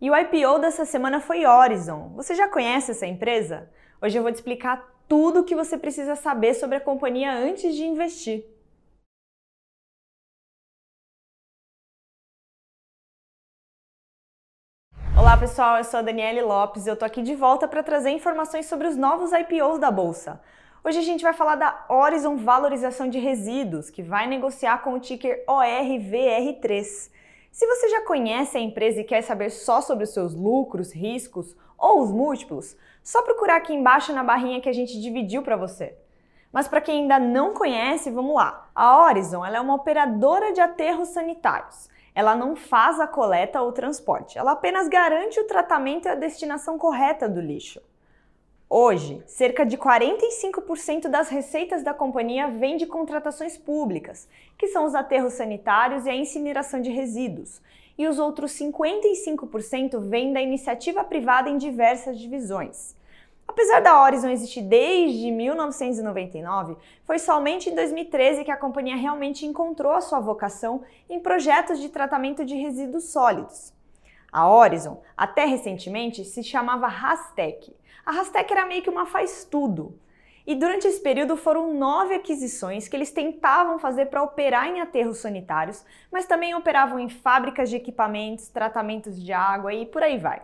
E o IPO dessa semana foi Horizon. Você já conhece essa empresa? Hoje eu vou te explicar tudo o que você precisa saber sobre a companhia antes de investir. Olá pessoal, eu sou a Daniele Lopes e eu tô aqui de volta para trazer informações sobre os novos IPOs da bolsa. Hoje a gente vai falar da Horizon Valorização de Resíduos, que vai negociar com o ticker ORVR3. Se você já conhece a empresa e quer saber só sobre os seus lucros, riscos ou os múltiplos, só procurar aqui embaixo na barrinha que a gente dividiu para você. Mas para quem ainda não conhece, vamos lá. A Horizon é uma operadora de aterros sanitários. Ela não faz a coleta ou transporte, ela apenas garante o tratamento e a destinação correta do lixo. Hoje, cerca de 45% das receitas da companhia vem de contratações públicas, que são os aterros sanitários e a incineração de resíduos, e os outros 55% vêm da iniciativa privada em diversas divisões. Apesar da Horizon existir desde 1999, foi somente em 2013 que a companhia realmente encontrou a sua vocação em projetos de tratamento de resíduos sólidos. A Horizon, até recentemente, se chamava Rastec a Rastec era meio que uma faz-tudo. E durante esse período foram nove aquisições que eles tentavam fazer para operar em aterros sanitários, mas também operavam em fábricas de equipamentos, tratamentos de água e por aí vai.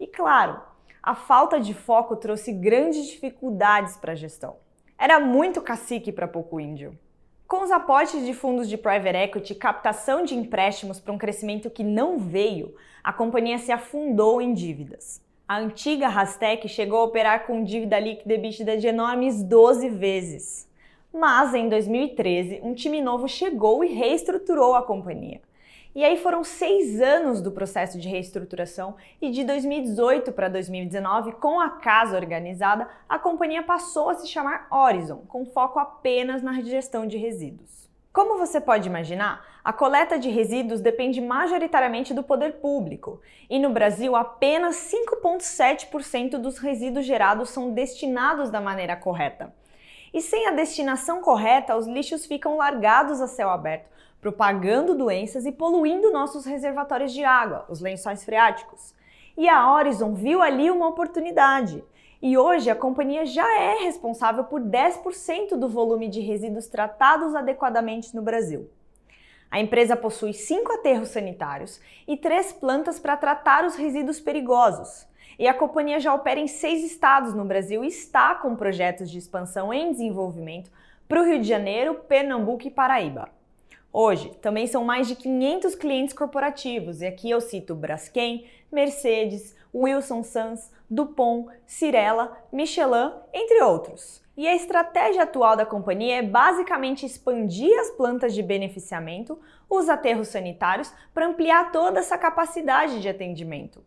E claro, a falta de foco trouxe grandes dificuldades para a gestão. Era muito cacique para pouco índio. Com os aportes de fundos de private equity e captação de empréstimos para um crescimento que não veio, a companhia se afundou em dívidas. A antiga Rastec chegou a operar com dívida líquida EBITDA de enormes 12 vezes. Mas em 2013, um time novo chegou e reestruturou a companhia. E aí foram seis anos do processo de reestruturação e de 2018 para 2019, com a casa organizada, a companhia passou a se chamar Horizon, com foco apenas na gestão de resíduos. Como você pode imaginar, a coleta de resíduos depende majoritariamente do poder público, e no Brasil apenas 5,7% dos resíduos gerados são destinados da maneira correta. E sem a destinação correta, os lixos ficam largados a céu aberto, propagando doenças e poluindo nossos reservatórios de água, os lençóis freáticos. E a Horizon viu ali uma oportunidade e hoje a companhia já é responsável por 10% do volume de resíduos tratados adequadamente no Brasil. A empresa possui cinco aterros sanitários e três plantas para tratar os resíduos perigosos. E a companhia já opera em seis estados no Brasil e está com projetos de expansão em desenvolvimento para o Rio de Janeiro, Pernambuco e Paraíba. Hoje, também são mais de 500 clientes corporativos, e aqui eu cito Braskem, Mercedes, Wilson Sons, Dupont, Cirela, Michelin, entre outros. E a estratégia atual da companhia é basicamente expandir as plantas de beneficiamento, os aterros sanitários, para ampliar toda essa capacidade de atendimento.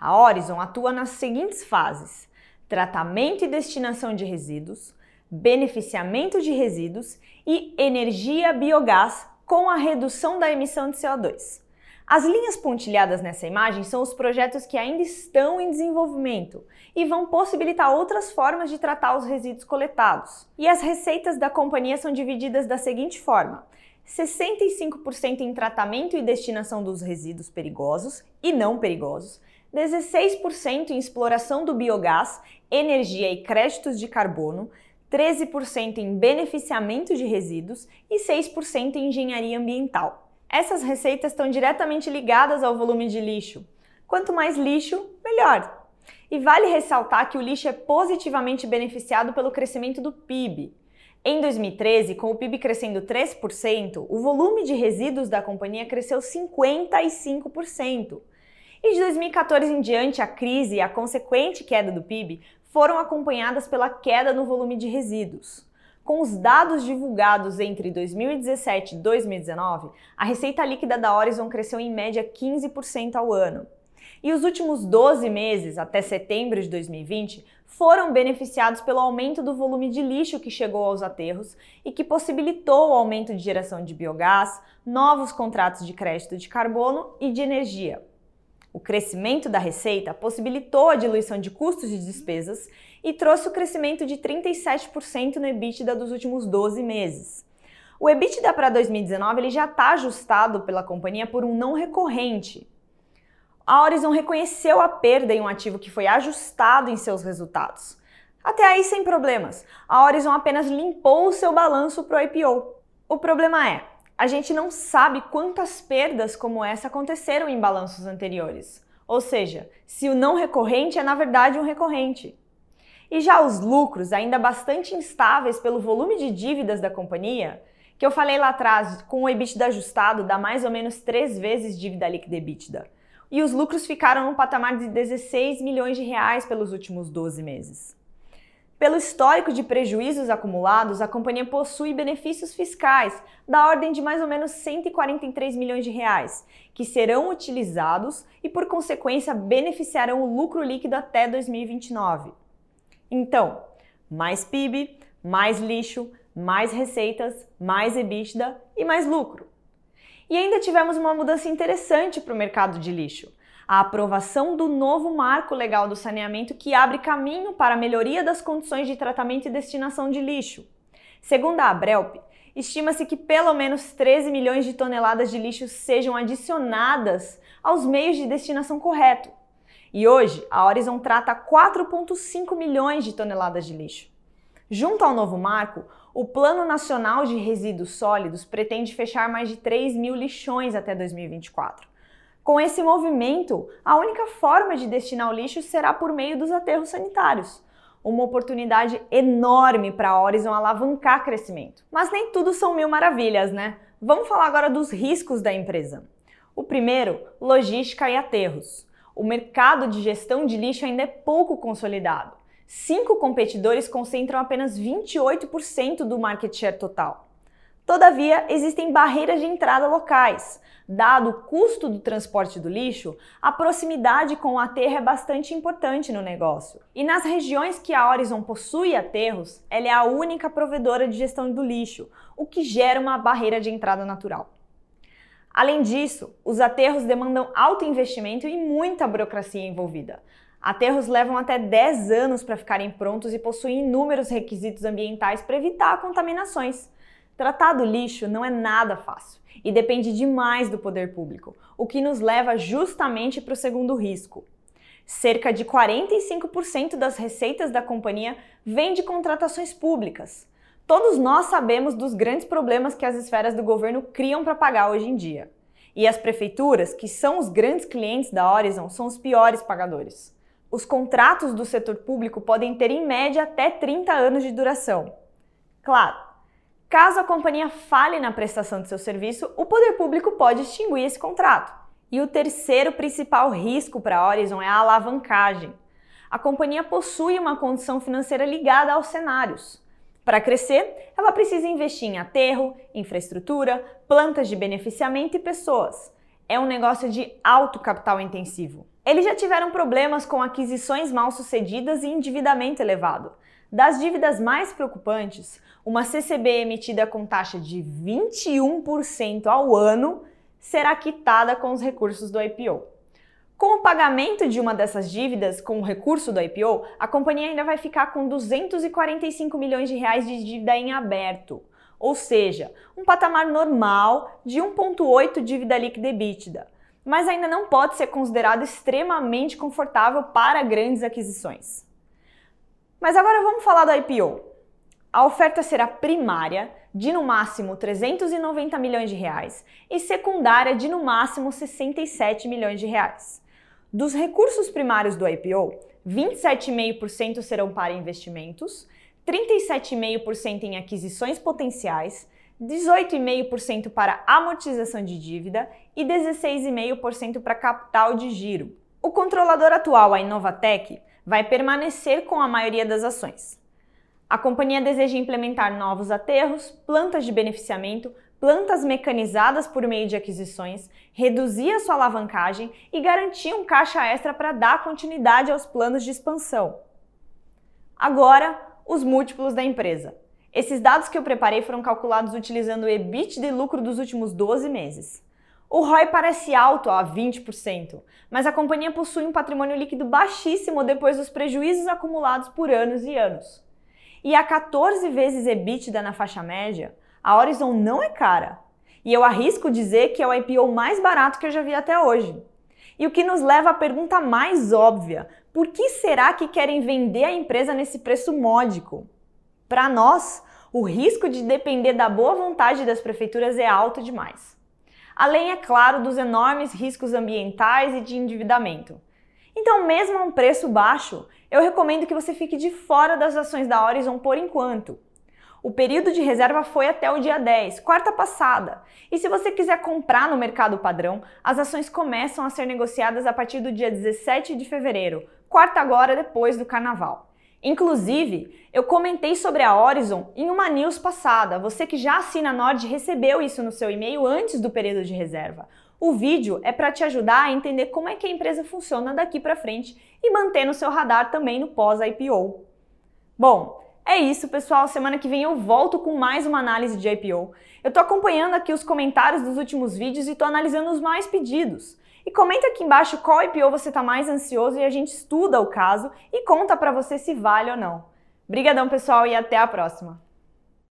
A Horizon atua nas seguintes fases: tratamento e destinação de resíduos, beneficiamento de resíduos e energia biogás com a redução da emissão de CO2. As linhas pontilhadas nessa imagem são os projetos que ainda estão em desenvolvimento e vão possibilitar outras formas de tratar os resíduos coletados. E as receitas da companhia são divididas da seguinte forma: 65% em tratamento e destinação dos resíduos perigosos e não perigosos, 16% em exploração do biogás, energia e créditos de carbono, 13% em beneficiamento de resíduos e 6% em engenharia ambiental. Essas receitas estão diretamente ligadas ao volume de lixo. Quanto mais lixo, melhor. E vale ressaltar que o lixo é positivamente beneficiado pelo crescimento do PIB. Em 2013, com o PIB crescendo 3%, o volume de resíduos da companhia cresceu 55%. E de 2014 em diante, a crise e a consequente queda do PIB foram acompanhadas pela queda no volume de resíduos. Com os dados divulgados entre 2017 e 2019, a receita líquida da Horizon cresceu em média 15% ao ano. E os últimos 12 meses, até setembro de 2020, foram beneficiados pelo aumento do volume de lixo que chegou aos aterros e que possibilitou o aumento de geração de biogás, novos contratos de crédito de carbono e de energia. O crescimento da receita possibilitou a diluição de custos e despesas e trouxe o crescimento de 37% no EBITDA dos últimos 12 meses. O EBITDA para 2019 ele já está ajustado pela companhia por um não recorrente. a Horizon reconheceu a perda em um ativo que foi ajustado em seus resultados. Até aí sem problemas. A Horizon apenas limpou o seu balanço para o IPO. O problema é, a gente não sabe quantas perdas como essa aconteceram em balanços anteriores. Ou seja, se o não recorrente é na verdade um recorrente. E já os lucros, ainda bastante instáveis pelo volume de dívidas da companhia, que eu falei lá atrás, com o EBITDA ajustado dá mais ou menos três vezes dívida líquida EBITDA. E os lucros ficaram no patamar de 16 milhões de reais pelos últimos 12 meses. Pelo histórico de prejuízos acumulados, a companhia possui benefícios fiscais da ordem de mais ou menos 143 milhões de reais, que serão utilizados e, por consequência, beneficiarão o lucro líquido até 2029. Então, mais PIB, mais lixo, mais receitas, mais EBITDA e mais lucro. E ainda tivemos uma mudança interessante para o mercado de lixo. A aprovação do novo marco legal do saneamento que abre caminho para a melhoria das condições de tratamento e destinação de lixo. Segundo a Abrelp, estima-se que pelo menos 13 milhões de toneladas de lixo sejam adicionadas aos meios de destinação correto, e hoje, a Horizon trata 4,5 milhões de toneladas de lixo. Junto ao novo marco, o Plano Nacional de Resíduos Sólidos pretende fechar mais de 3 mil lixões até 2024. Com esse movimento, a única forma de destinar o lixo será por meio dos aterros sanitários. Uma oportunidade enorme para a Horizon alavancar crescimento. Mas nem tudo são mil maravilhas, né? Vamos falar agora dos riscos da empresa. O primeiro, logística e aterros o mercado de gestão de lixo ainda é pouco consolidado. Cinco competidores concentram apenas 28% do market share total. Todavia, existem barreiras de entrada locais. Dado o custo do transporte do lixo, a proximidade com o aterro é bastante importante no negócio. E nas regiões que a Horizon possui aterros, ela é a única provedora de gestão do lixo, o que gera uma barreira de entrada natural. Além disso, os aterros demandam alto investimento e muita burocracia envolvida. Aterros levam até 10 anos para ficarem prontos e possuem inúmeros requisitos ambientais para evitar contaminações. Tratar do lixo não é nada fácil e depende demais do poder público, o que nos leva justamente para o segundo risco. Cerca de 45% das receitas da companhia vem de contratações públicas. Todos nós sabemos dos grandes problemas que as esferas do governo criam para pagar hoje em dia. E as prefeituras, que são os grandes clientes da Horizon, são os piores pagadores. Os contratos do setor público podem ter em média até 30 anos de duração. Claro, caso a companhia falhe na prestação de seu serviço, o poder público pode extinguir esse contrato. E o terceiro principal risco para a Horizon é a alavancagem. A companhia possui uma condição financeira ligada aos cenários. Para crescer, ela precisa investir em aterro, infraestrutura, plantas de beneficiamento e pessoas. É um negócio de alto capital intensivo. Eles já tiveram problemas com aquisições mal sucedidas e endividamento elevado. Das dívidas mais preocupantes, uma CCB emitida com taxa de 21% ao ano será quitada com os recursos do IPO. Com o pagamento de uma dessas dívidas com o recurso do IPO, a companhia ainda vai ficar com 245 milhões de reais de dívida em aberto, ou seja, um patamar normal de 1.8 dívida líquida EBITDA, mas ainda não pode ser considerado extremamente confortável para grandes aquisições. Mas agora vamos falar do IPO. A oferta será primária, de no máximo 390 milhões de reais, e secundária de no máximo 67 milhões de reais. Dos recursos primários do IPO, 27,5% serão para investimentos, 37,5% em aquisições potenciais, 18,5% para amortização de dívida e 16,5% para capital de giro. O controlador atual, a Inovatec, vai permanecer com a maioria das ações. A companhia deseja implementar novos aterros, plantas de beneficiamento, plantas mecanizadas por meio de aquisições, reduzir a sua alavancagem e garantir um caixa extra para dar continuidade aos planos de expansão. Agora, os múltiplos da empresa. Esses dados que eu preparei foram calculados utilizando o EBIT de lucro dos últimos 12 meses. O ROI parece alto a 20%, mas a companhia possui um patrimônio líquido baixíssimo depois dos prejuízos acumulados por anos e anos. E a 14 vezes EBITDA na faixa média, a Horizon não é cara. E eu arrisco dizer que é o IPO mais barato que eu já vi até hoje. E o que nos leva à pergunta mais óbvia: por que será que querem vender a empresa nesse preço módico? Para nós, o risco de depender da boa vontade das prefeituras é alto demais. Além, é claro, dos enormes riscos ambientais e de endividamento. Então, mesmo a um preço baixo, eu recomendo que você fique de fora das ações da Horizon por enquanto. O período de reserva foi até o dia 10, quarta passada. E se você quiser comprar no mercado padrão, as ações começam a ser negociadas a partir do dia 17 de fevereiro, quarta agora depois do carnaval. Inclusive, eu comentei sobre a Horizon em uma news passada. Você que já assina a Nord recebeu isso no seu e-mail antes do período de reserva. O vídeo é para te ajudar a entender como é que a empresa funciona daqui para frente e manter no seu radar também no pós-IPO. Bom, é isso, pessoal. Semana que vem eu volto com mais uma análise de IPO. Eu tô acompanhando aqui os comentários dos últimos vídeos e tô analisando os mais pedidos. E comenta aqui embaixo qual IPO você está mais ansioso e a gente estuda o caso e conta para você se vale ou não. Obrigadão, pessoal, e até a próxima.